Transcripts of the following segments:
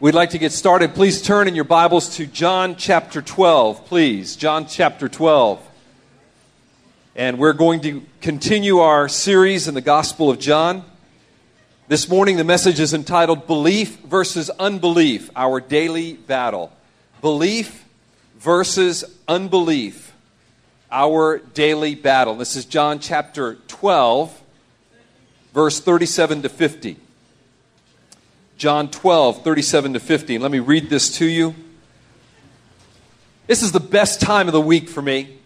We'd like to get started. Please turn in your Bibles to John chapter 12, please. John chapter 12. And we're going to continue our series in the Gospel of John. This morning, the message is entitled Belief versus Unbelief Our Daily Battle. Belief versus Unbelief Our Daily Battle. This is John chapter 12, verse 37 to 50. John 12, 37 to 50. Let me read this to you. This is the best time of the week for me.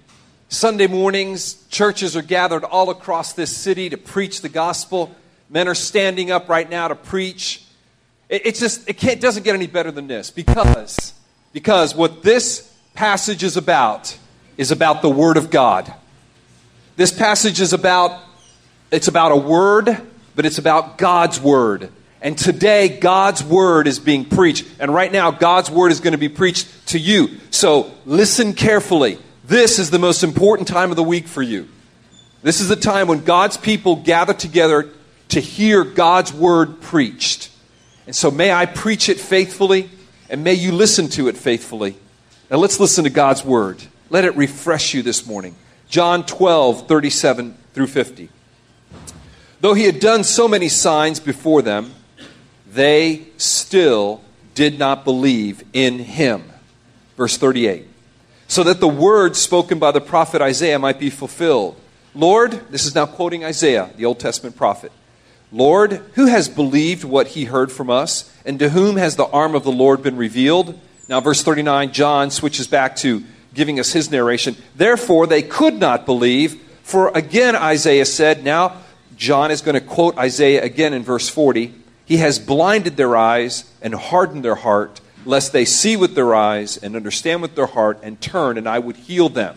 Sunday mornings, churches are gathered all across this city to preach the gospel. Men are standing up right now to preach. It, it's just, it, it doesn't get any better than this because, because what this passage is about is about the Word of God. This passage is about, it's about a word, but it's about God's Word. And today, God's word is being preached. And right now, God's word is going to be preached to you. So listen carefully. This is the most important time of the week for you. This is the time when God's people gather together to hear God's word preached. And so may I preach it faithfully, and may you listen to it faithfully. Now let's listen to God's word. Let it refresh you this morning. John 12, 37 through 50. Though he had done so many signs before them, they still did not believe in him. Verse 38. So that the words spoken by the prophet Isaiah might be fulfilled. Lord, this is now quoting Isaiah, the Old Testament prophet. Lord, who has believed what he heard from us? And to whom has the arm of the Lord been revealed? Now, verse 39, John switches back to giving us his narration. Therefore, they could not believe, for again Isaiah said, now John is going to quote Isaiah again in verse 40 he has blinded their eyes and hardened their heart, lest they see with their eyes and understand with their heart and turn, and I would heal them.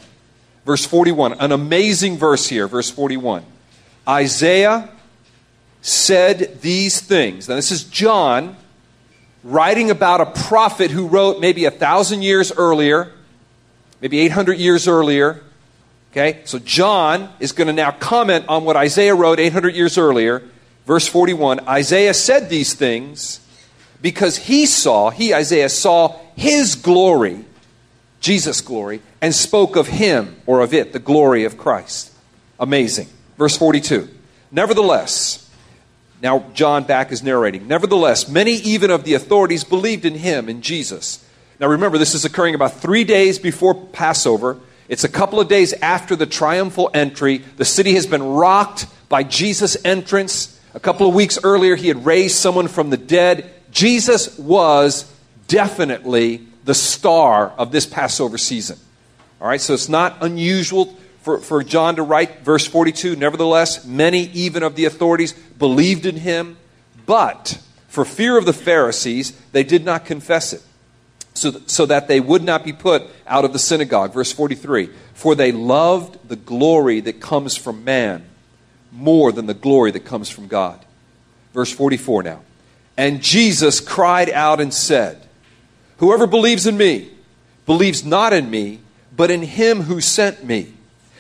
Verse 41, an amazing verse here, verse 41. Isaiah said these things. Now, this is John writing about a prophet who wrote maybe a thousand years earlier, maybe 800 years earlier. Okay, so John is going to now comment on what Isaiah wrote 800 years earlier. Verse 41 Isaiah said these things because he saw, he, Isaiah, saw his glory, Jesus' glory, and spoke of him or of it, the glory of Christ. Amazing. Verse 42 Nevertheless, now John back is narrating, nevertheless, many even of the authorities believed in him, in Jesus. Now remember, this is occurring about three days before Passover. It's a couple of days after the triumphal entry. The city has been rocked by Jesus' entrance. A couple of weeks earlier, he had raised someone from the dead. Jesus was definitely the star of this Passover season. All right, so it's not unusual for, for John to write verse 42. Nevertheless, many even of the authorities believed in him, but for fear of the Pharisees, they did not confess it, so, so that they would not be put out of the synagogue. Verse 43 For they loved the glory that comes from man more than the glory that comes from God. Verse 44 now. And Jesus cried out and said, Whoever believes in me believes not in me, but in him who sent me.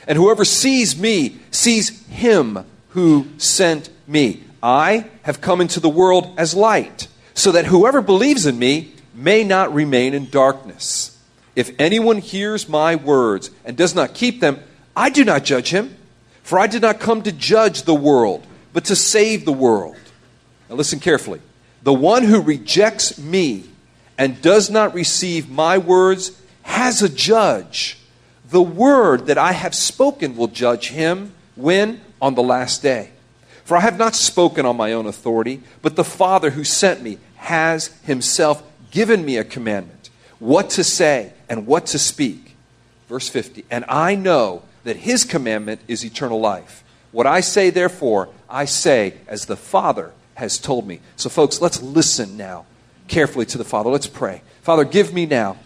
And whoever sees me sees him who sent me. I have come into the world as light, so that whoever believes in me may not remain in darkness. If anyone hears my words and does not keep them, I do not judge him. For I did not come to judge the world, but to save the world. Now listen carefully. The one who rejects me and does not receive my words has a judge. The word that I have spoken will judge him when? On the last day. For I have not spoken on my own authority, but the Father who sent me has himself given me a commandment what to say and what to speak. Verse 50 And I know that his commandment is eternal life. What I say, therefore, I say as the Father has told me. So, folks, let's listen now carefully to the Father. Let's pray. Father, give me now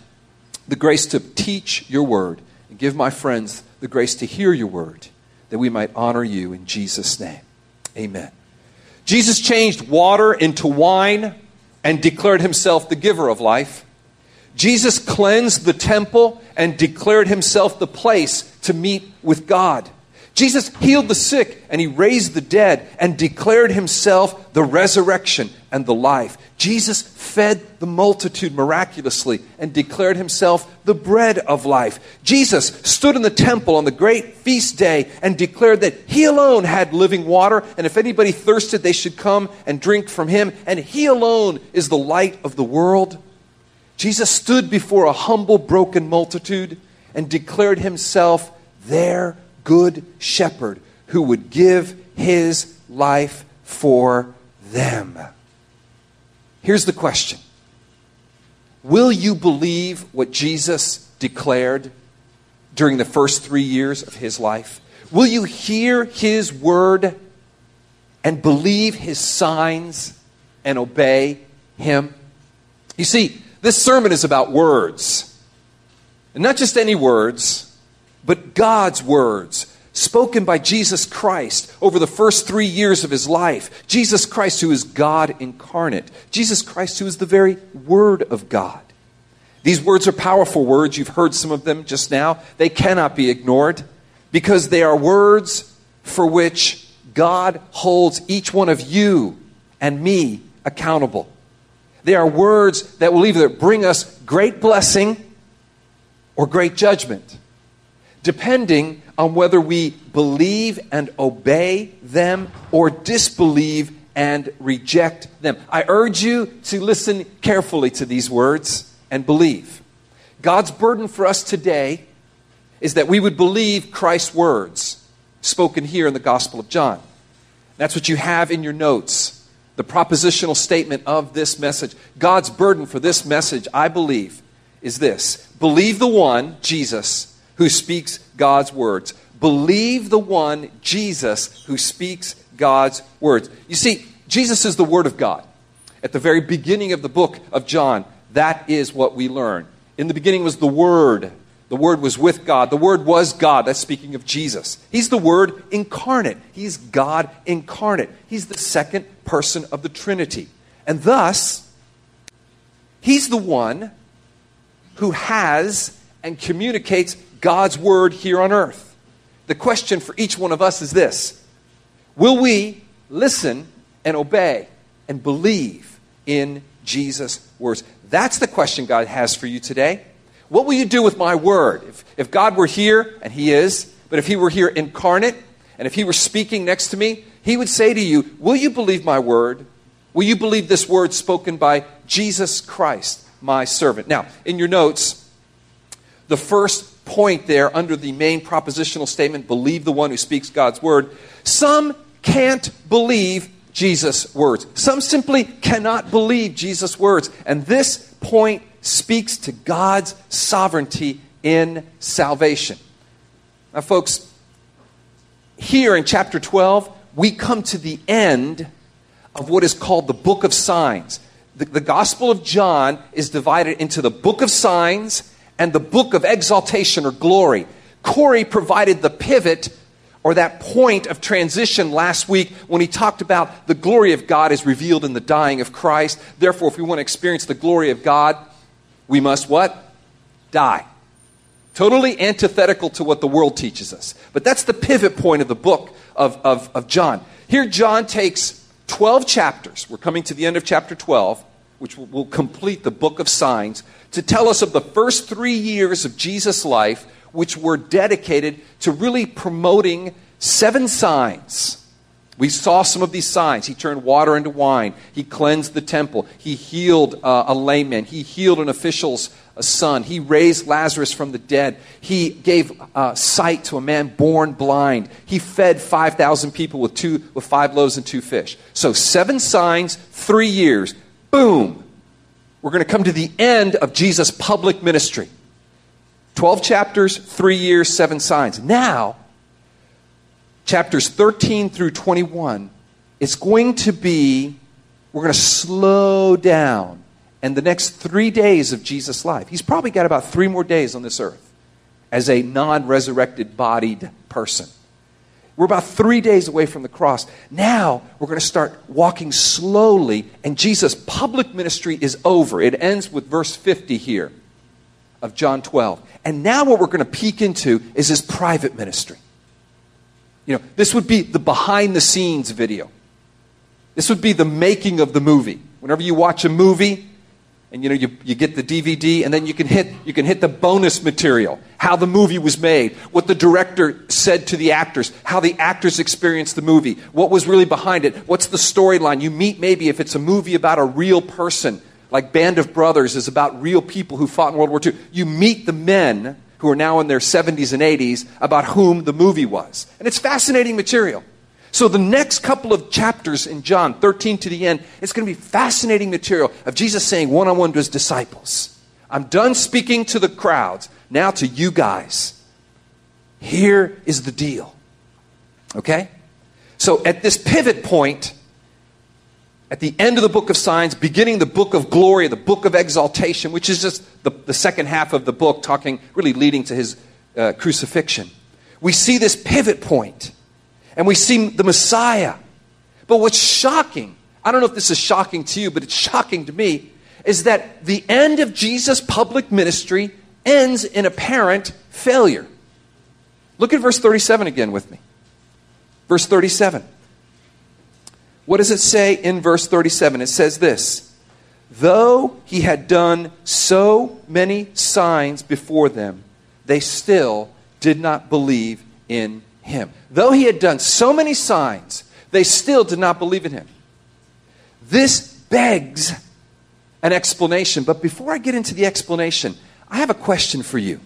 the grace to teach your word, and give my friends the grace to hear your word, that we might honor you in Jesus' name. Amen. Jesus changed water into wine and declared himself the giver of life. Jesus cleansed the temple and declared himself the place to meet with God. Jesus healed the sick and he raised the dead and declared himself the resurrection and the life. Jesus fed the multitude miraculously and declared himself the bread of life. Jesus stood in the temple on the great feast day and declared that he alone had living water and if anybody thirsted they should come and drink from him and he alone is the light of the world. Jesus stood before a humble broken multitude and declared himself their good shepherd who would give his life for them. Here's the question Will you believe what Jesus declared during the first three years of his life? Will you hear his word and believe his signs and obey him? You see, this sermon is about words. And not just any words, but God's words spoken by Jesus Christ over the first three years of his life. Jesus Christ, who is God incarnate. Jesus Christ, who is the very Word of God. These words are powerful words. You've heard some of them just now. They cannot be ignored because they are words for which God holds each one of you and me accountable. They are words that will either bring us great blessing or great judgment depending on whether we believe and obey them or disbelieve and reject them. I urge you to listen carefully to these words and believe. God's burden for us today is that we would believe Christ's words spoken here in the Gospel of John. That's what you have in your notes. The propositional statement of this message. God's burden for this message, I believe, is this believe the one, Jesus, who speaks God's words. Believe the one, Jesus, who speaks God's words. You see, Jesus is the Word of God. At the very beginning of the book of John, that is what we learn. In the beginning was the Word. The Word was with God. The Word was God. That's speaking of Jesus. He's the Word incarnate. He's God incarnate. He's the second person of the Trinity. And thus, He's the one who has and communicates God's word here on earth. The question for each one of us is this Will we listen and obey and believe in Jesus' words? That's the question God has for you today. What will you do with my word? If, if God were here, and He is, but if He were here incarnate, and if He were speaking next to me, He would say to you, Will you believe my word? Will you believe this word spoken by Jesus Christ, my servant? Now, in your notes, the first point there under the main propositional statement believe the one who speaks God's word. Some can't believe Jesus' words. Some simply cannot believe Jesus' words. And this point speaks to God's sovereignty in salvation. Now, folks, here in chapter 12, we come to the end of what is called the book of signs. The, the Gospel of John is divided into the book of signs and the book of exaltation or glory. Corey provided the pivot or that point of transition last week when he talked about the glory of God is revealed in the dying of Christ. Therefore, if we want to experience the glory of God, we must what? Die. Totally antithetical to what the world teaches us. But that's the pivot point of the book of, of, of John. Here, John takes 12 chapters. We're coming to the end of chapter 12, which will, will complete the book of signs to tell us of the first three years of Jesus' life, which were dedicated to really promoting seven signs. We saw some of these signs. He turned water into wine. He cleansed the temple. He healed uh, a lame man. He healed an official's a son. He raised Lazarus from the dead. He gave uh, sight to a man born blind. He fed 5,000 people with, two, with five loaves and two fish. So, seven signs, three years. Boom we're going to come to the end of Jesus' public ministry. 12 chapters, three years, seven signs. Now, chapters 13 through 21, it's going to be, we're going to slow down. And the next three days of Jesus' life, he's probably got about three more days on this earth as a non resurrected bodied person. We're about three days away from the cross. Now we're going to start walking slowly, and Jesus' public ministry is over. It ends with verse 50 here of John 12. And now what we're going to peek into is his private ministry. You know, this would be the behind the scenes video. This would be the making of the movie. Whenever you watch a movie, and you know you, you get the dvd and then you can hit you can hit the bonus material how the movie was made what the director said to the actors how the actors experienced the movie what was really behind it what's the storyline you meet maybe if it's a movie about a real person like band of brothers is about real people who fought in world war ii you meet the men who are now in their 70s and 80s about whom the movie was and it's fascinating material so, the next couple of chapters in John 13 to the end, it's going to be fascinating material of Jesus saying one on one to his disciples I'm done speaking to the crowds. Now to you guys. Here is the deal. Okay? So, at this pivot point, at the end of the book of signs, beginning the book of glory, the book of exaltation, which is just the, the second half of the book, talking, really leading to his uh, crucifixion, we see this pivot point and we see the Messiah. But what's shocking, I don't know if this is shocking to you, but it's shocking to me, is that the end of Jesus' public ministry ends in apparent failure. Look at verse 37 again with me. Verse 37. What does it say in verse 37? It says this Though he had done so many signs before them, they still did not believe in him. Though he had done so many signs, they still did not believe in him. This begs an explanation. But before I get into the explanation, I have a question for you.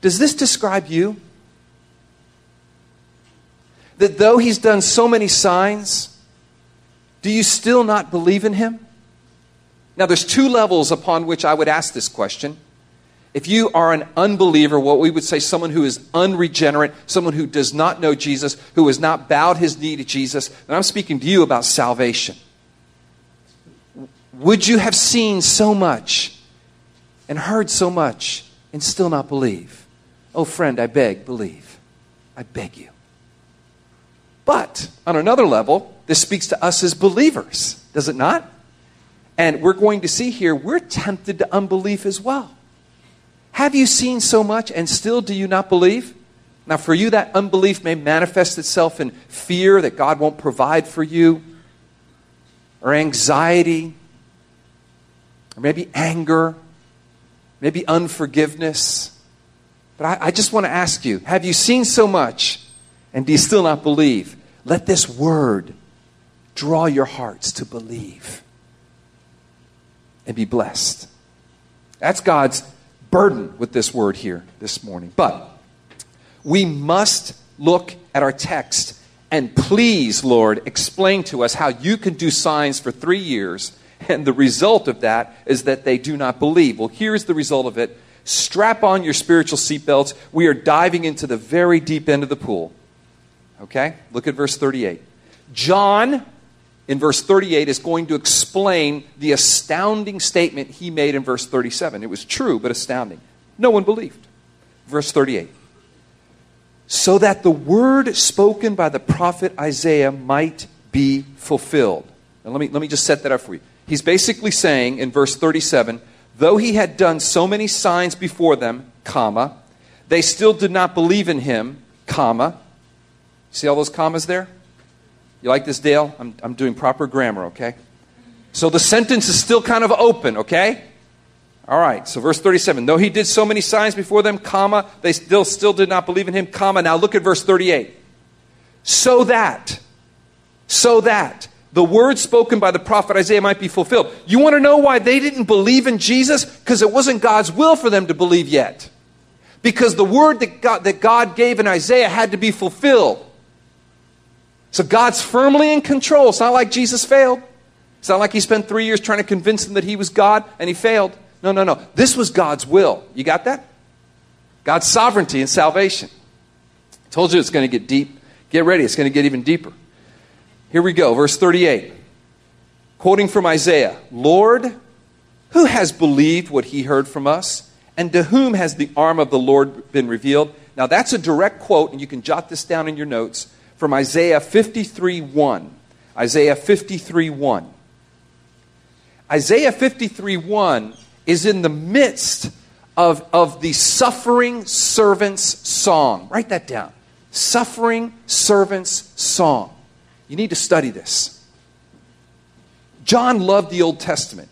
Does this describe you? That though he's done so many signs, do you still not believe in him? Now, there's two levels upon which I would ask this question. If you are an unbeliever, what we would say someone who is unregenerate, someone who does not know Jesus, who has not bowed his knee to Jesus, then I'm speaking to you about salvation. Would you have seen so much and heard so much and still not believe? Oh, friend, I beg, believe. I beg you. But on another level, this speaks to us as believers, does it not? And we're going to see here, we're tempted to unbelief as well. Have you seen so much and still do you not believe? Now, for you, that unbelief may manifest itself in fear that God won't provide for you, or anxiety, or maybe anger, maybe unforgiveness. But I, I just want to ask you have you seen so much and do you still not believe? Let this word draw your hearts to believe and be blessed. That's God's burden with this word here this morning. But we must look at our text and please, Lord, explain to us how you can do signs for three years, and the result of that is that they do not believe. Well, here's the result of it. Strap on your spiritual seatbelts. We are diving into the very deep end of the pool. Okay? Look at verse 38. John in verse 38 is going to explain the astounding statement he made in verse 37. It was true, but astounding. No one believed. Verse 38. So that the word spoken by the prophet Isaiah might be fulfilled. Let me, let me just set that up for you. He's basically saying in verse 37 though he had done so many signs before them, comma, they still did not believe in him, comma. See all those commas there? You like this, Dale? I'm, I'm doing proper grammar, okay? So the sentence is still kind of open, okay? All right, so verse 37. Though he did so many signs before them, comma, they still, still did not believe in him, comma. Now look at verse 38. So that, so that the word spoken by the prophet Isaiah might be fulfilled. You want to know why they didn't believe in Jesus? Because it wasn't God's will for them to believe yet. Because the word that God, that God gave in Isaiah had to be fulfilled. So God's firmly in control. It's not like Jesus failed. It's not like he spent three years trying to convince them that he was God and he failed. No, no, no. This was God's will. You got that? God's sovereignty and salvation. I told you it's going to get deep. Get ready, it's going to get even deeper. Here we go, verse 38. Quoting from Isaiah Lord, who has believed what he heard from us? And to whom has the arm of the Lord been revealed? Now, that's a direct quote, and you can jot this down in your notes from Isaiah 53 1. Isaiah 53 1. Isaiah 53 1 is in the midst of, of the suffering servant's song. Write that down. Suffering Servant's Song. You need to study this. John loved the Old Testament.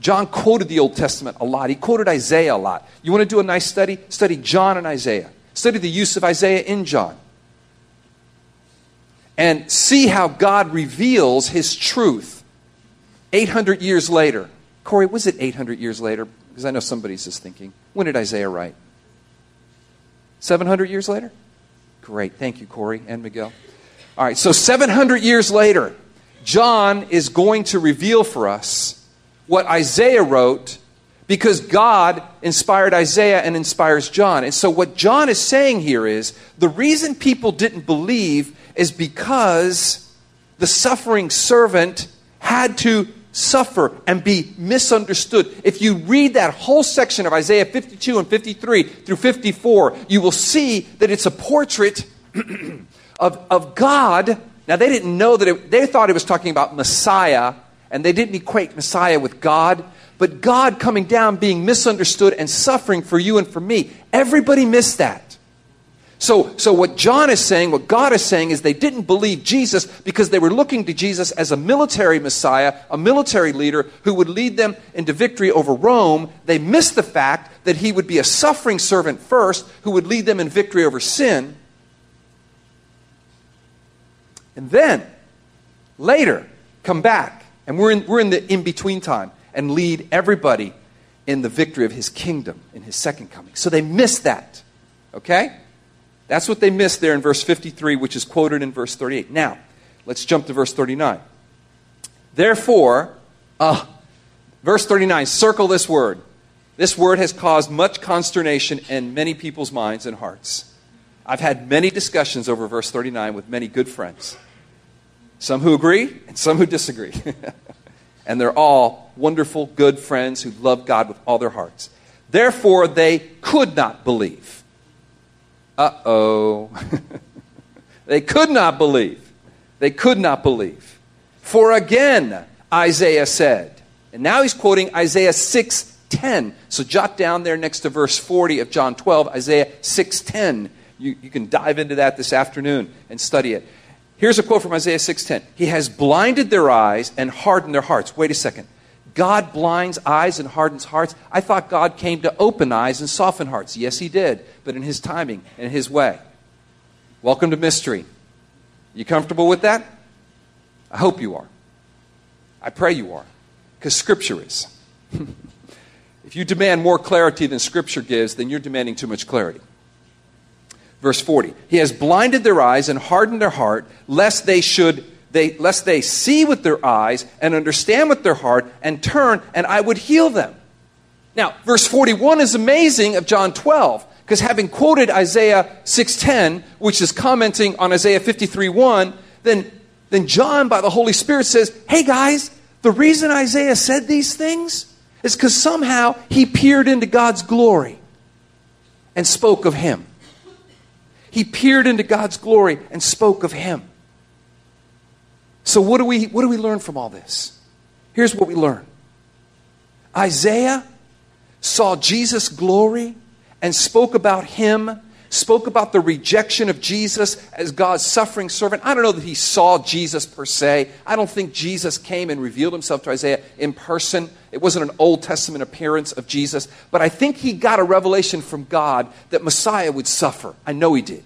John quoted the Old Testament a lot. He quoted Isaiah a lot. You want to do a nice study? Study John and Isaiah. Study the use of Isaiah in John. And see how God reveals his truth 800 years later. Corey, was it 800 years later? Because I know somebody's just thinking. When did Isaiah write? 700 years later? Great. Thank you, Corey and Miguel. All right, so 700 years later, John is going to reveal for us what Isaiah wrote because God inspired Isaiah and inspires John. And so, what John is saying here is the reason people didn't believe is because the suffering servant had to suffer and be misunderstood. If you read that whole section of Isaiah 52 and 53 through 54, you will see that it's a portrait of, of God. Now, they didn't know that it, they thought it was talking about Messiah and they didn't equate Messiah with God, but God coming down being misunderstood and suffering for you and for me. Everybody missed that. So, so what John is saying, what God is saying, is they didn't believe Jesus because they were looking to Jesus as a military Messiah, a military leader who would lead them into victory over Rome. They missed the fact that he would be a suffering servant first who would lead them in victory over sin. And then, later, come back and we're in, we're in the in between time and lead everybody in the victory of his kingdom in his second coming. So they missed that. Okay? That's what they missed there in verse 53, which is quoted in verse 38. Now, let's jump to verse 39. Therefore, uh, verse 39, circle this word. This word has caused much consternation in many people's minds and hearts. I've had many discussions over verse 39 with many good friends. Some who agree and some who disagree. and they're all wonderful, good friends who love God with all their hearts. Therefore, they could not believe. Uh oh. they could not believe. They could not believe. For again, Isaiah said, and now he's quoting Isaiah 6:10. So jot down there next to verse 40 of John 12, Isaiah 6:10. You, you can dive into that this afternoon and study it. Here's a quote from Isaiah 6:10. He has blinded their eyes and hardened their hearts. Wait a second. God blinds eyes and hardens hearts. I thought God came to open eyes and soften hearts. Yes, he did, but in his timing and his way. Welcome to mystery. You comfortable with that? I hope you are. I pray you are, because Scripture is. if you demand more clarity than Scripture gives, then you're demanding too much clarity. Verse 40. He has blinded their eyes and hardened their heart, lest they should they, lest they see with their eyes and understand with their heart and turn, and I would heal them. Now, verse 41 is amazing of John 12, because having quoted Isaiah 6.10, which is commenting on Isaiah 53.1, then, then John, by the Holy Spirit, says, hey guys, the reason Isaiah said these things is because somehow he peered into God's glory and spoke of him. He peered into God's glory and spoke of him. So, what do we, what do we learn from all this? Here's what we learn Isaiah saw Jesus' glory and spoke about him spoke about the rejection of Jesus as God's suffering servant. I don't know that he saw Jesus per se. I don't think Jesus came and revealed himself to Isaiah in person. It wasn't an Old Testament appearance of Jesus. But I think he got a revelation from God that Messiah would suffer. I know he did.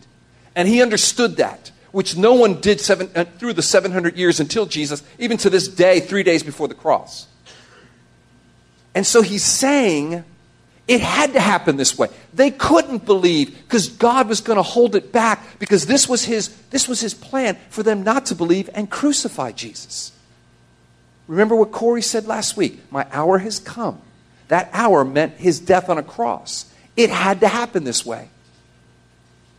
And he understood that, which no one did seven, uh, through the 700 years until Jesus, even to this day, three days before the cross. And so he's saying, it had to happen this way. They couldn't believe because God was going to hold it back because this was his this was his plan for them not to believe and crucify Jesus. Remember what Corey said last week? My hour has come. That hour meant his death on a cross. It had to happen this way.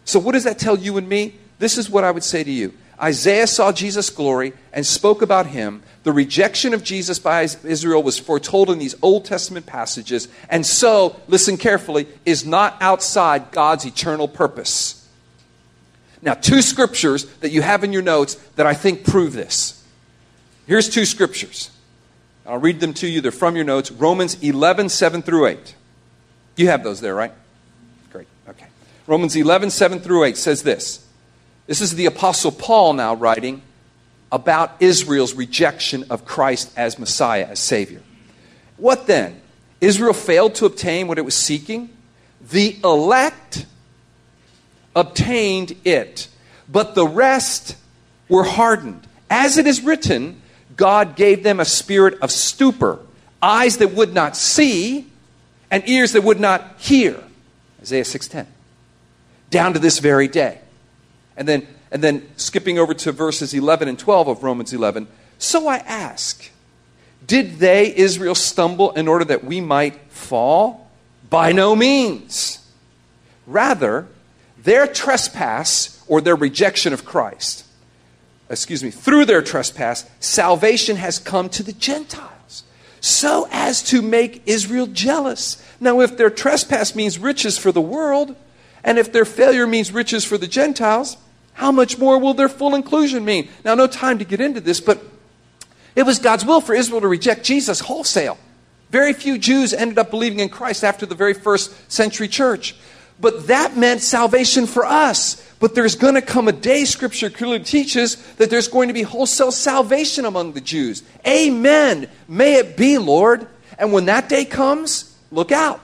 So what does that tell you and me? This is what I would say to you. Isaiah saw Jesus' glory and spoke about him. The rejection of Jesus by Israel was foretold in these Old Testament passages, and so, listen carefully, is not outside God's eternal purpose. Now, two scriptures that you have in your notes that I think prove this. Here's two scriptures. I'll read them to you. They're from your notes Romans 11, 7 through 8. You have those there, right? Great. Okay. Romans 11, 7 through 8 says this This is the Apostle Paul now writing about Israel's rejection of Christ as Messiah, as Savior. What then? Israel failed to obtain what it was seeking. The elect obtained it, but the rest were hardened. As it is written, God gave them a spirit of stupor, eyes that would not see, and ears that would not hear. Isaiah 6:10. Down to this very day. And then and then skipping over to verses 11 and 12 of Romans 11. So I ask, did they, Israel, stumble in order that we might fall? By no means. Rather, their trespass or their rejection of Christ, excuse me, through their trespass, salvation has come to the Gentiles so as to make Israel jealous. Now, if their trespass means riches for the world, and if their failure means riches for the Gentiles, how much more will their full inclusion mean? Now, no time to get into this, but it was God's will for Israel to reject Jesus wholesale. Very few Jews ended up believing in Christ after the very first century church. But that meant salvation for us. But there's going to come a day, Scripture clearly teaches, that there's going to be wholesale salvation among the Jews. Amen. May it be, Lord. And when that day comes, look out.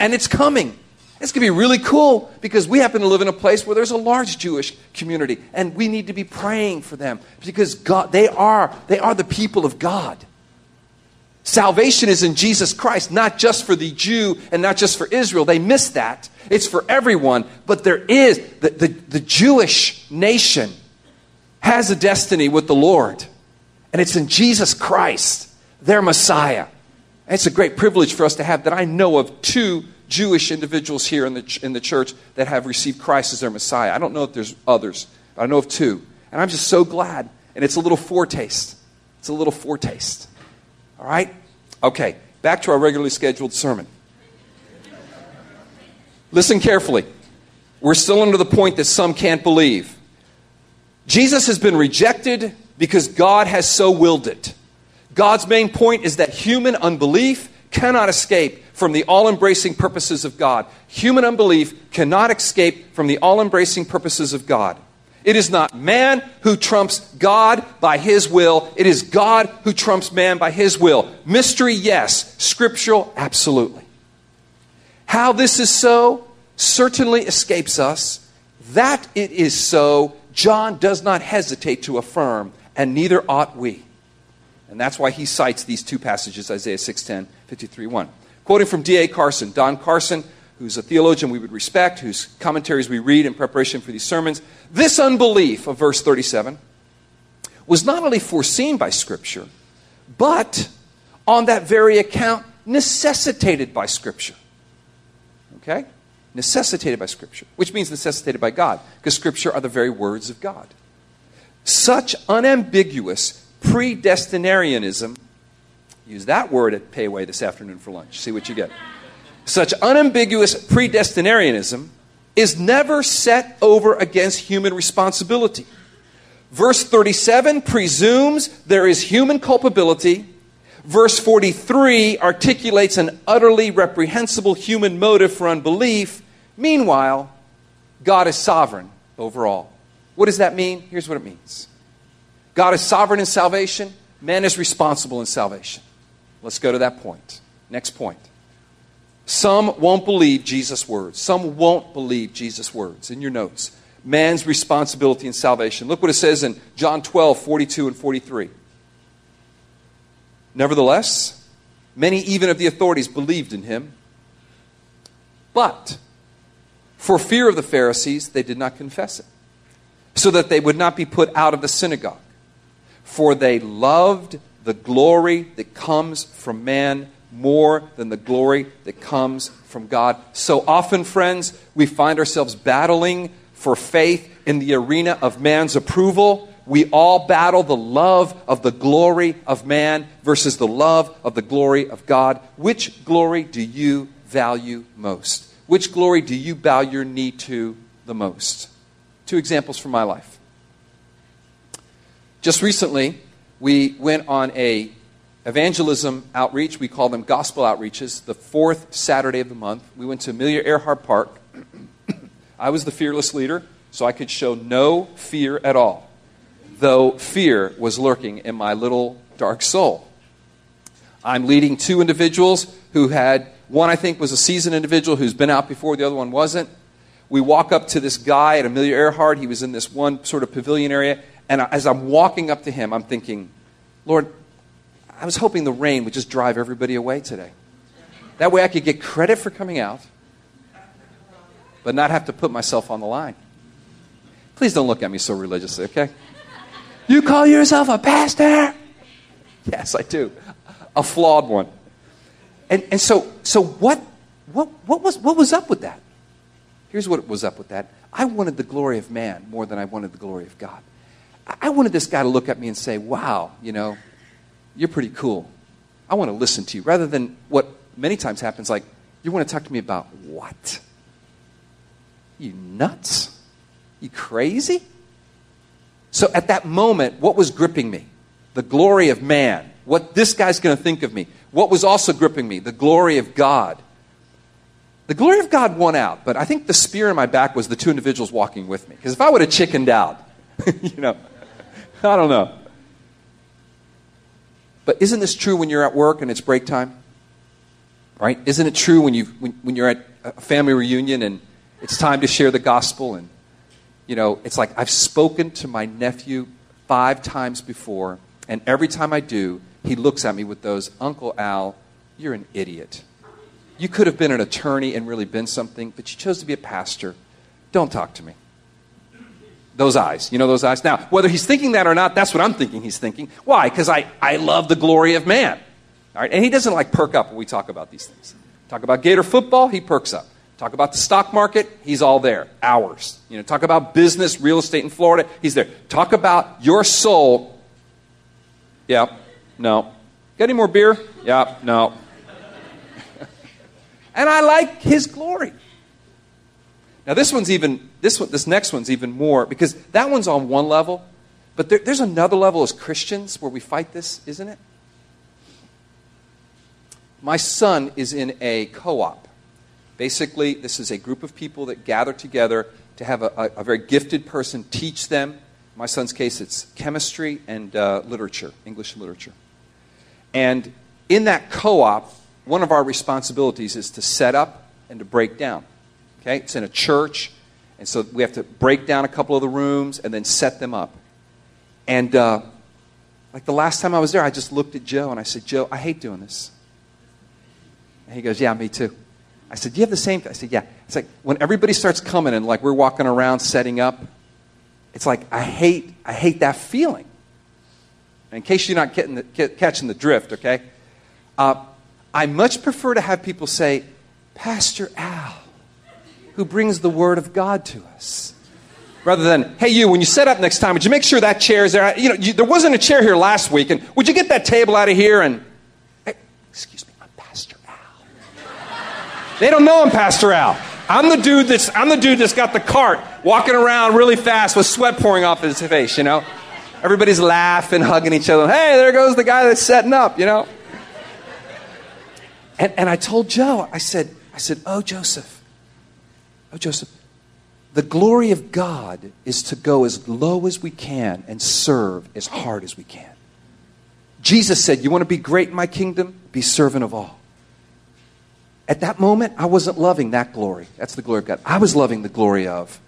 And it's coming. It's going to be really cool because we happen to live in a place where there's a large Jewish community and we need to be praying for them because God, they are, they are the people of God. Salvation is in Jesus Christ, not just for the Jew and not just for Israel. They miss that. It's for everyone. But there is, the, the, the Jewish nation has a destiny with the Lord, and it's in Jesus Christ, their Messiah. And it's a great privilege for us to have that I know of two Jewish individuals here in the, in the church that have received Christ as their Messiah. I don't know if there's others, but I know of two. And I'm just so glad. And it's a little foretaste. It's a little foretaste. All right? Okay, back to our regularly scheduled sermon. Listen carefully. We're still under the point that some can't believe. Jesus has been rejected because God has so willed it. God's main point is that human unbelief cannot escape from the all embracing purposes of God. Human unbelief cannot escape from the all embracing purposes of God. It is not man who trumps God by his will. It is God who trumps man by his will. Mystery, yes. Scriptural, absolutely. How this is so certainly escapes us. That it is so, John does not hesitate to affirm, and neither ought we. And that's why he cites these two passages, Isaiah 6:10, 53 1. Quoting from D.A. Carson, Don Carson, who's a theologian we would respect, whose commentaries we read in preparation for these sermons, this unbelief of verse 37 was not only foreseen by Scripture, but on that very account, necessitated by Scripture. Okay? Necessitated by Scripture, which means necessitated by God, because Scripture are the very words of God. Such unambiguous predestinarianism Use that word at Pei Wei this afternoon for lunch. See what you get. Such unambiguous predestinarianism is never set over against human responsibility. Verse 37 presumes there is human culpability. Verse 43 articulates an utterly reprehensible human motive for unbelief. Meanwhile, God is sovereign over all. What does that mean? Here's what it means God is sovereign in salvation, man is responsible in salvation. Let's go to that point. Next point. Some won't believe Jesus' words. Some won't believe Jesus' words in your notes. Man's responsibility in salvation. Look what it says in John 12, 42 and 43. Nevertheless, many even of the authorities believed in him. But for fear of the Pharisees, they did not confess it, so that they would not be put out of the synagogue. For they loved the glory that comes from man more than the glory that comes from God. So often, friends, we find ourselves battling for faith in the arena of man's approval. We all battle the love of the glory of man versus the love of the glory of God. Which glory do you value most? Which glory do you bow your knee to the most? Two examples from my life. Just recently, we went on a evangelism outreach. We call them gospel outreaches. The fourth Saturday of the month, we went to Amelia Earhart Park. I was the fearless leader. so I could show no fear at all, though fear was lurking in my little dark soul. I'm leading two individuals who had, one I think was a seasoned individual who's been out before, the other one wasn't. We walk up to this guy at Amelia Earhart. He was in this one sort of pavilion area. And as I'm walking up to him, I'm thinking, Lord, I was hoping the rain would just drive everybody away today. That way I could get credit for coming out, but not have to put myself on the line. Please don't look at me so religiously, okay? You call yourself a pastor? Yes, I do. A flawed one. And, and so, so what, what, what, was, what was up with that? Here's what was up with that. I wanted the glory of man more than I wanted the glory of God. I wanted this guy to look at me and say, wow, you know, you're pretty cool. I want to listen to you. Rather than what many times happens, like, you want to talk to me about what? You nuts? You crazy? So at that moment, what was gripping me? The glory of man. What this guy's going to think of me. What was also gripping me? The glory of God. The glory of God won out, but I think the spear in my back was the two individuals walking with me. Because if I would have chickened out, you know, I don't know. But isn't this true when you're at work and it's break time? Right? Isn't it true when, you when, when you're at a family reunion and it's time to share the gospel and, you know, it's like I've spoken to my nephew five times before, and every time I do, he looks at me with those, Uncle Al, you're an idiot. You could have been an attorney and really been something, but you chose to be a pastor. Don't talk to me. Those eyes. You know those eyes? Now, whether he's thinking that or not, that's what I'm thinking he's thinking. Why? Because I, I love the glory of man. All right? And he doesn't like perk up when we talk about these things. Talk about Gator football, he perks up. Talk about the stock market, he's all there. Hours. You know, talk about business, real estate in Florida, he's there. Talk about your soul. Yeah, no. Got any more beer? Yeah, no. and I like his glory. Now this one's even this one, this next one's even more because that one's on one level, but there, there's another level as Christians where we fight this, isn't it? My son is in a co-op. Basically, this is a group of people that gather together to have a, a, a very gifted person teach them. In my son's case, it's chemistry and uh, literature, English literature. And in that co-op, one of our responsibilities is to set up and to break down. Okay? It's in a church, and so we have to break down a couple of the rooms and then set them up. And uh, like the last time I was there, I just looked at Joe and I said, Joe, I hate doing this. And he goes, Yeah, me too. I said, Do you have the same? Thing? I said, Yeah. It's like when everybody starts coming and like we're walking around setting up, it's like I hate, I hate that feeling. in case you're not the, get, catching the drift, okay? Uh, I much prefer to have people say, Pastor Al, who brings the Word of God to us. Rather than, hey, you, when you set up next time, would you make sure that chair is there? You know, you, there wasn't a chair here last week, and would you get that table out of here? And, hey, excuse me, I'm Pastor Al. They don't know I'm Pastor Al. I'm the dude that's I'm the dude that's got the cart walking around really fast with sweat pouring off his face, you know. Everybody's laughing, hugging each other. Hey, there goes the guy that's setting up, you know. And, and I told Joe, I said, I said, oh Joseph, Oh, Joseph, the glory of God is to go as low as we can and serve as hard as we can. Jesus said, You want to be great in my kingdom? Be servant of all. At that moment, I wasn't loving that glory. That's the glory of God. I was loving the glory of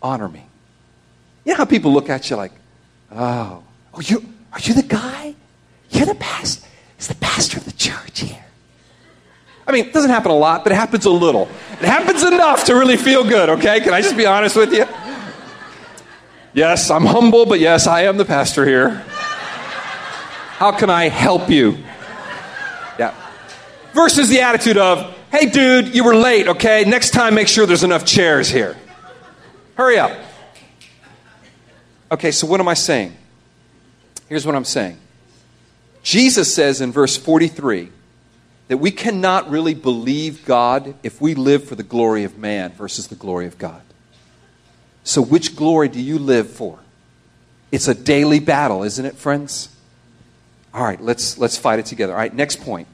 honor me. You know how people look at you like, oh, oh you, are you the guy? You're the pastor. It's the pastor of the church here. I mean, it doesn't happen a lot, but it happens a little. It happens enough to really feel good, okay? Can I just be honest with you? Yes, I'm humble, but yes, I am the pastor here. How can I help you? Yeah. Versus the attitude of, hey, dude, you were late, okay? Next time, make sure there's enough chairs here. Hurry up. Okay, so what am I saying? Here's what I'm saying. Jesus says in verse 43 that we cannot really believe God if we live for the glory of man versus the glory of God. So, which glory do you live for? It's a daily battle, isn't it, friends? All right, let's, let's fight it together. All right, next point.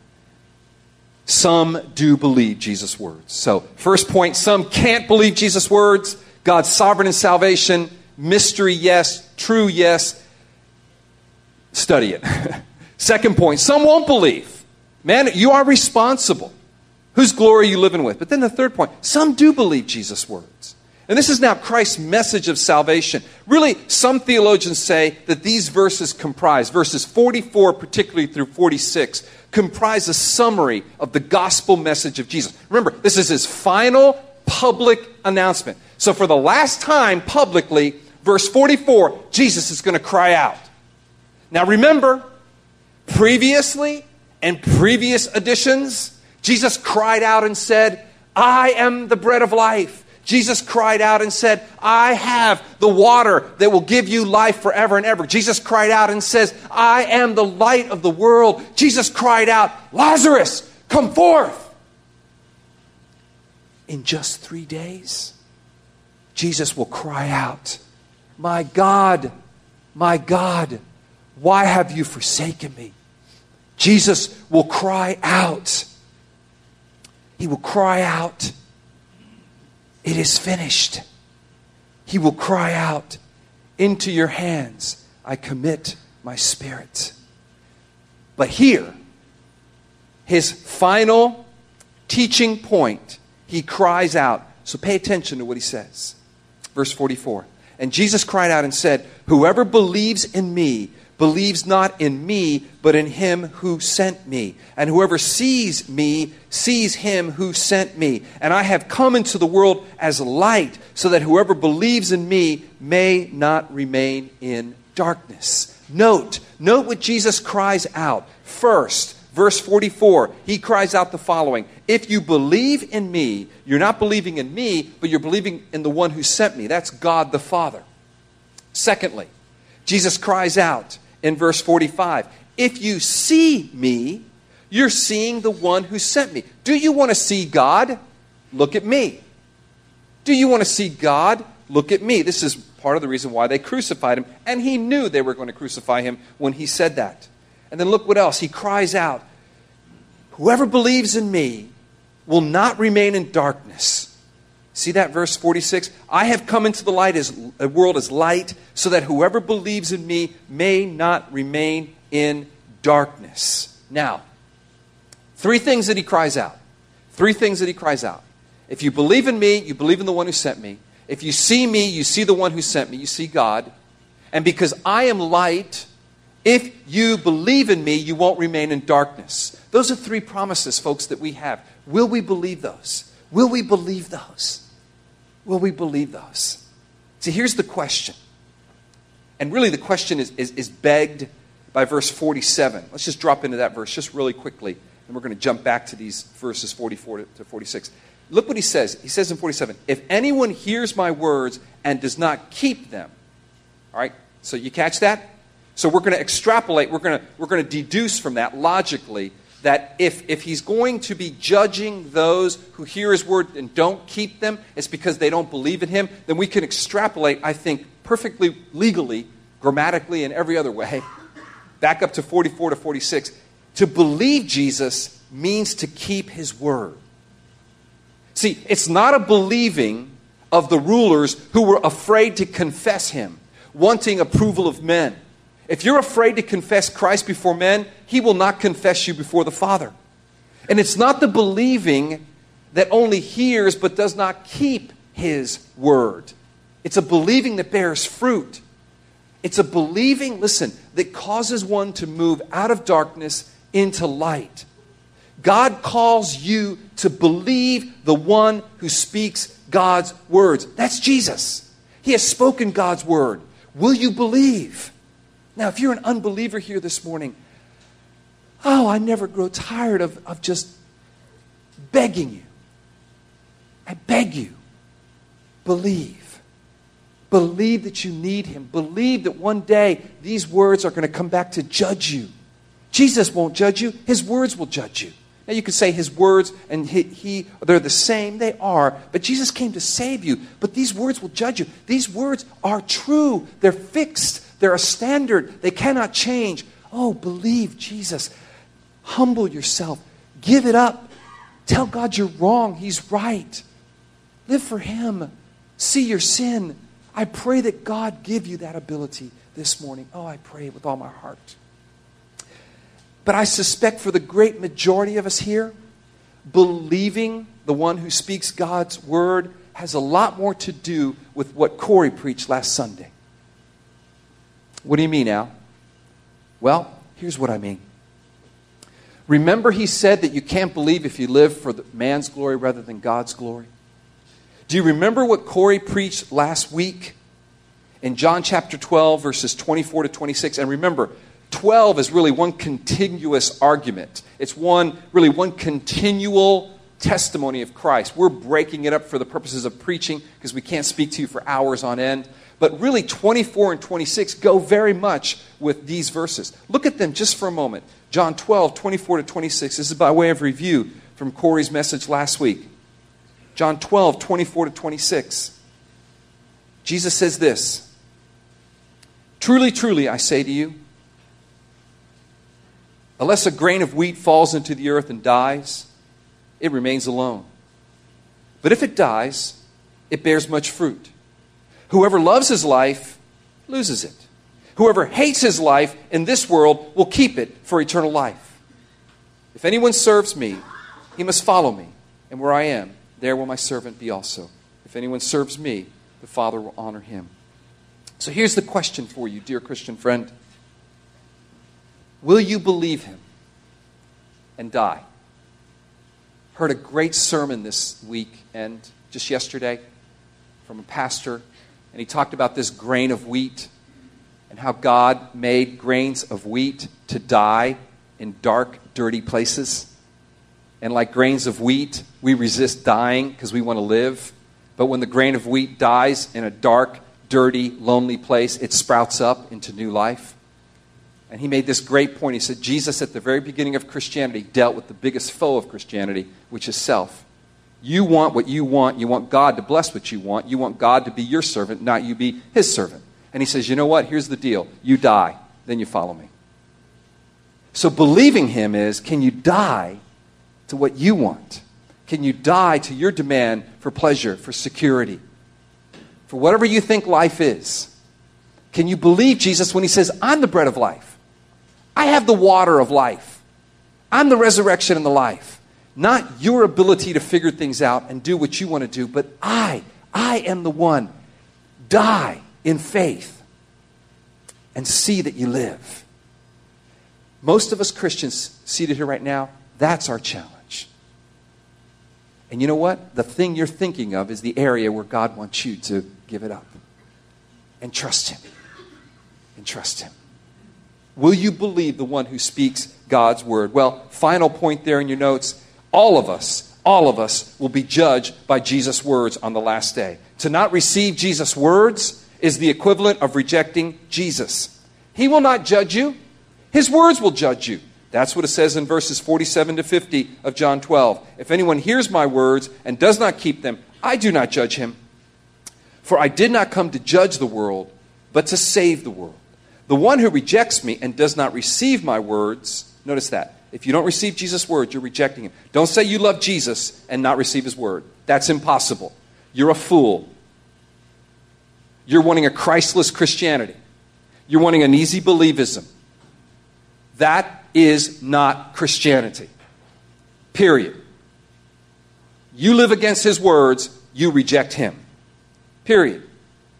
Some do believe Jesus' words. So, first point, some can't believe Jesus' words. God's sovereign in salvation, mystery, yes, true, yes. Study it. Second point, some won't believe. Man, you are responsible. Whose glory are you living with? But then the third point, some do believe Jesus' words. And this is now Christ's message of salvation. Really, some theologians say that these verses comprise, verses 44 particularly through 46, comprise a summary of the gospel message of Jesus. Remember, this is his final public announcement. So, for the last time publicly, verse 44, Jesus is going to cry out. Now, remember, previously and previous editions, Jesus cried out and said, I am the bread of life. Jesus cried out and said, I have the water that will give you life forever and ever. Jesus cried out and says, I am the light of the world. Jesus cried out, Lazarus, come forth. In just three days, Jesus will cry out, My God, my God, why have you forsaken me? Jesus will cry out. He will cry out it is finished. He will cry out, Into your hands I commit my spirit. But here, his final teaching point, he cries out. So pay attention to what he says. Verse 44. And Jesus cried out and said, Whoever believes in me believes not in me, but in him who sent me. And whoever sees me sees him who sent me. And I have come into the world as light, so that whoever believes in me may not remain in darkness. Note, note what Jesus cries out. First, verse 44, he cries out the following If you believe in me, you're not believing in me, but you're believing in the one who sent me. That's God the Father. Secondly, Jesus cries out, in verse 45. If you see me, you're seeing the one who sent me. Do you want to see God? Look at me. Do you want to see God? Look at me. This is part of the reason why they crucified him. And he knew they were going to crucify him when he said that. And then look what else. He cries out Whoever believes in me will not remain in darkness. See that verse 46? I have come into the light as a world as light, so that whoever believes in me may not remain in darkness. Now, three things that he cries out. Three things that he cries out. If you believe in me, you believe in the one who sent me. If you see me, you see the one who sent me. You see God. And because I am light, if you believe in me, you won't remain in darkness. Those are three promises, folks, that we have. Will we believe those? Will we believe those? Will we believe those? See, here's the question. And really, the question is, is, is begged by verse 47. Let's just drop into that verse just really quickly, and we're going to jump back to these verses 44 to 46. Look what he says. He says in 47 If anyone hears my words and does not keep them, all right, so you catch that? So we're going to extrapolate, we're going to, we're going to deduce from that logically that if, if he's going to be judging those who hear his word and don't keep them, it's because they don't believe in him, then we can extrapolate, I think, perfectly legally, grammatically, and every other way, back up to 44 to 46. To believe Jesus means to keep his word. See, it's not a believing of the rulers who were afraid to confess him, wanting approval of men. If you're afraid to confess Christ before men, he will not confess you before the Father. And it's not the believing that only hears but does not keep his word. It's a believing that bears fruit. It's a believing, listen, that causes one to move out of darkness into light. God calls you to believe the one who speaks God's words. That's Jesus. He has spoken God's word. Will you believe? Now, if you're an unbeliever here this morning, oh, I never grow tired of, of just begging you. I beg you, believe. Believe that you need Him. Believe that one day these words are going to come back to judge you. Jesus won't judge you, His words will judge you. Now, you could say His words and he, he, they're the same. They are. But Jesus came to save you. But these words will judge you. These words are true, they're fixed, they're a standard, they cannot change. Oh, believe Jesus. Humble yourself. Give it up. Tell God you're wrong. He's right. Live for Him. see your sin. I pray that God give you that ability this morning. Oh, I pray with all my heart. But I suspect for the great majority of us here, believing the one who speaks God's word has a lot more to do with what Corey preached last Sunday. What do you mean, Al? Well, here's what I mean. Remember, he said that you can't believe if you live for man's glory rather than God's glory? Do you remember what Corey preached last week in John chapter 12, verses 24 to 26? And remember, 12 is really one continuous argument. It's one, really, one continual testimony of Christ. We're breaking it up for the purposes of preaching because we can't speak to you for hours on end. But really, 24 and 26 go very much with these verses. Look at them just for a moment. John 12, 24 to 26. This is by way of review from Corey's message last week. John 12, 24 to 26. Jesus says this Truly, truly, I say to you, unless a grain of wheat falls into the earth and dies, it remains alone. But if it dies, it bears much fruit. Whoever loves his life loses it. Whoever hates his life in this world will keep it for eternal life. If anyone serves me, he must follow me, and where I am, there will my servant be also. If anyone serves me, the Father will honor him. So here's the question for you, dear Christian friend Will you believe him and die? Heard a great sermon this week and just yesterday from a pastor, and he talked about this grain of wheat and how God made grains of wheat to die in dark, dirty places. And like grains of wheat, we resist dying because we want to live. But when the grain of wheat dies in a dark, dirty, lonely place, it sprouts up into new life. And he made this great point. He said, Jesus, at the very beginning of Christianity, dealt with the biggest foe of Christianity, which is self. You want what you want. You want God to bless what you want. You want God to be your servant, not you be his servant. And he says, You know what? Here's the deal. You die, then you follow me. So believing him is can you die to what you want? Can you die to your demand for pleasure, for security, for whatever you think life is? Can you believe Jesus when he says, I'm the bread of life? I have the water of life. I'm the resurrection and the life. Not your ability to figure things out and do what you want to do, but I, I am the one. Die in faith and see that you live. Most of us Christians seated here right now, that's our challenge. And you know what? The thing you're thinking of is the area where God wants you to give it up and trust Him. And trust Him. Will you believe the one who speaks God's word? Well, final point there in your notes all of us, all of us will be judged by Jesus' words on the last day. To not receive Jesus' words is the equivalent of rejecting Jesus. He will not judge you, His words will judge you. That's what it says in verses 47 to 50 of John 12. If anyone hears my words and does not keep them, I do not judge him. For I did not come to judge the world, but to save the world. The one who rejects me and does not receive my words, notice that. If you don't receive Jesus' word, you're rejecting him. Don't say you love Jesus and not receive his word. That's impossible. You're a fool. You're wanting a Christless Christianity. You're wanting an easy believism. That is not Christianity. Period. You live against his words, you reject him. Period.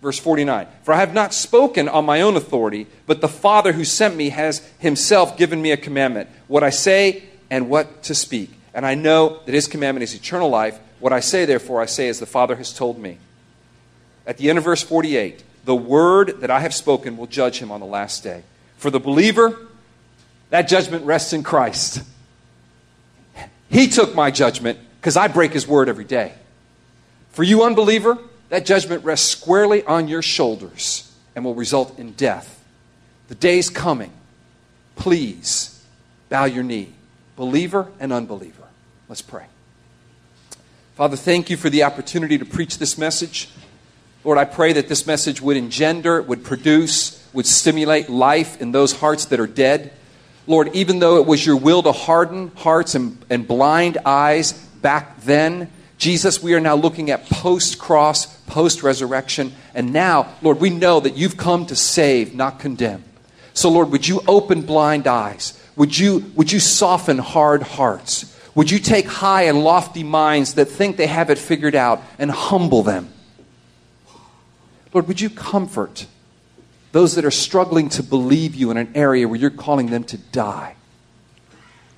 Verse 49 For I have not spoken on my own authority, but the Father who sent me has himself given me a commandment, what I say and what to speak. And I know that his commandment is eternal life. What I say, therefore, I say as the Father has told me. At the end of verse 48, the word that I have spoken will judge him on the last day. For the believer, that judgment rests in Christ. He took my judgment because I break his word every day. For you, unbeliever, that judgment rests squarely on your shoulders and will result in death. The day's coming. Please bow your knee, believer and unbeliever. Let's pray. Father, thank you for the opportunity to preach this message. Lord, I pray that this message would engender, would produce, would stimulate life in those hearts that are dead. Lord, even though it was your will to harden hearts and, and blind eyes back then, Jesus, we are now looking at post cross, post resurrection. And now, Lord, we know that you've come to save, not condemn. So, Lord, would you open blind eyes? Would you, would you soften hard hearts? Would you take high and lofty minds that think they have it figured out and humble them? Lord, would you comfort those that are struggling to believe you in an area where you're calling them to die?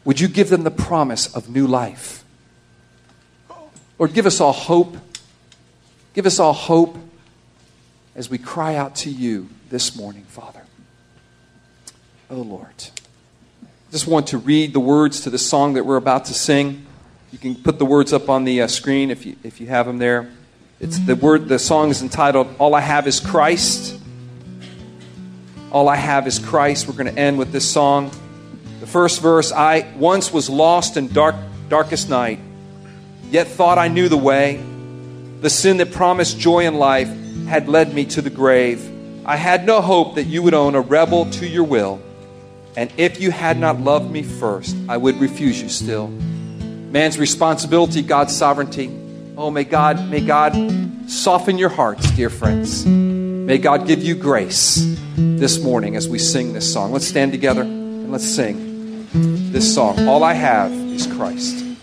Would you give them the promise of new life? Lord, give us all hope. Give us all hope as we cry out to you this morning, Father. Oh, Lord. I just want to read the words to the song that we're about to sing. You can put the words up on the uh, screen if you, if you have them there. It's the word the song is entitled All I Have is Christ. All I have is Christ. We're going to end with this song. The first verse, I once was lost in dark darkest night, yet thought I knew the way. The sin that promised joy in life had led me to the grave. I had no hope that you would own a rebel to your will. And if you had not loved me first, I would refuse you still. Man's responsibility, God's sovereignty. Oh, may God, may God soften your hearts, dear friends. May God give you grace this morning as we sing this song. Let's stand together and let's sing this song. All I have is Christ.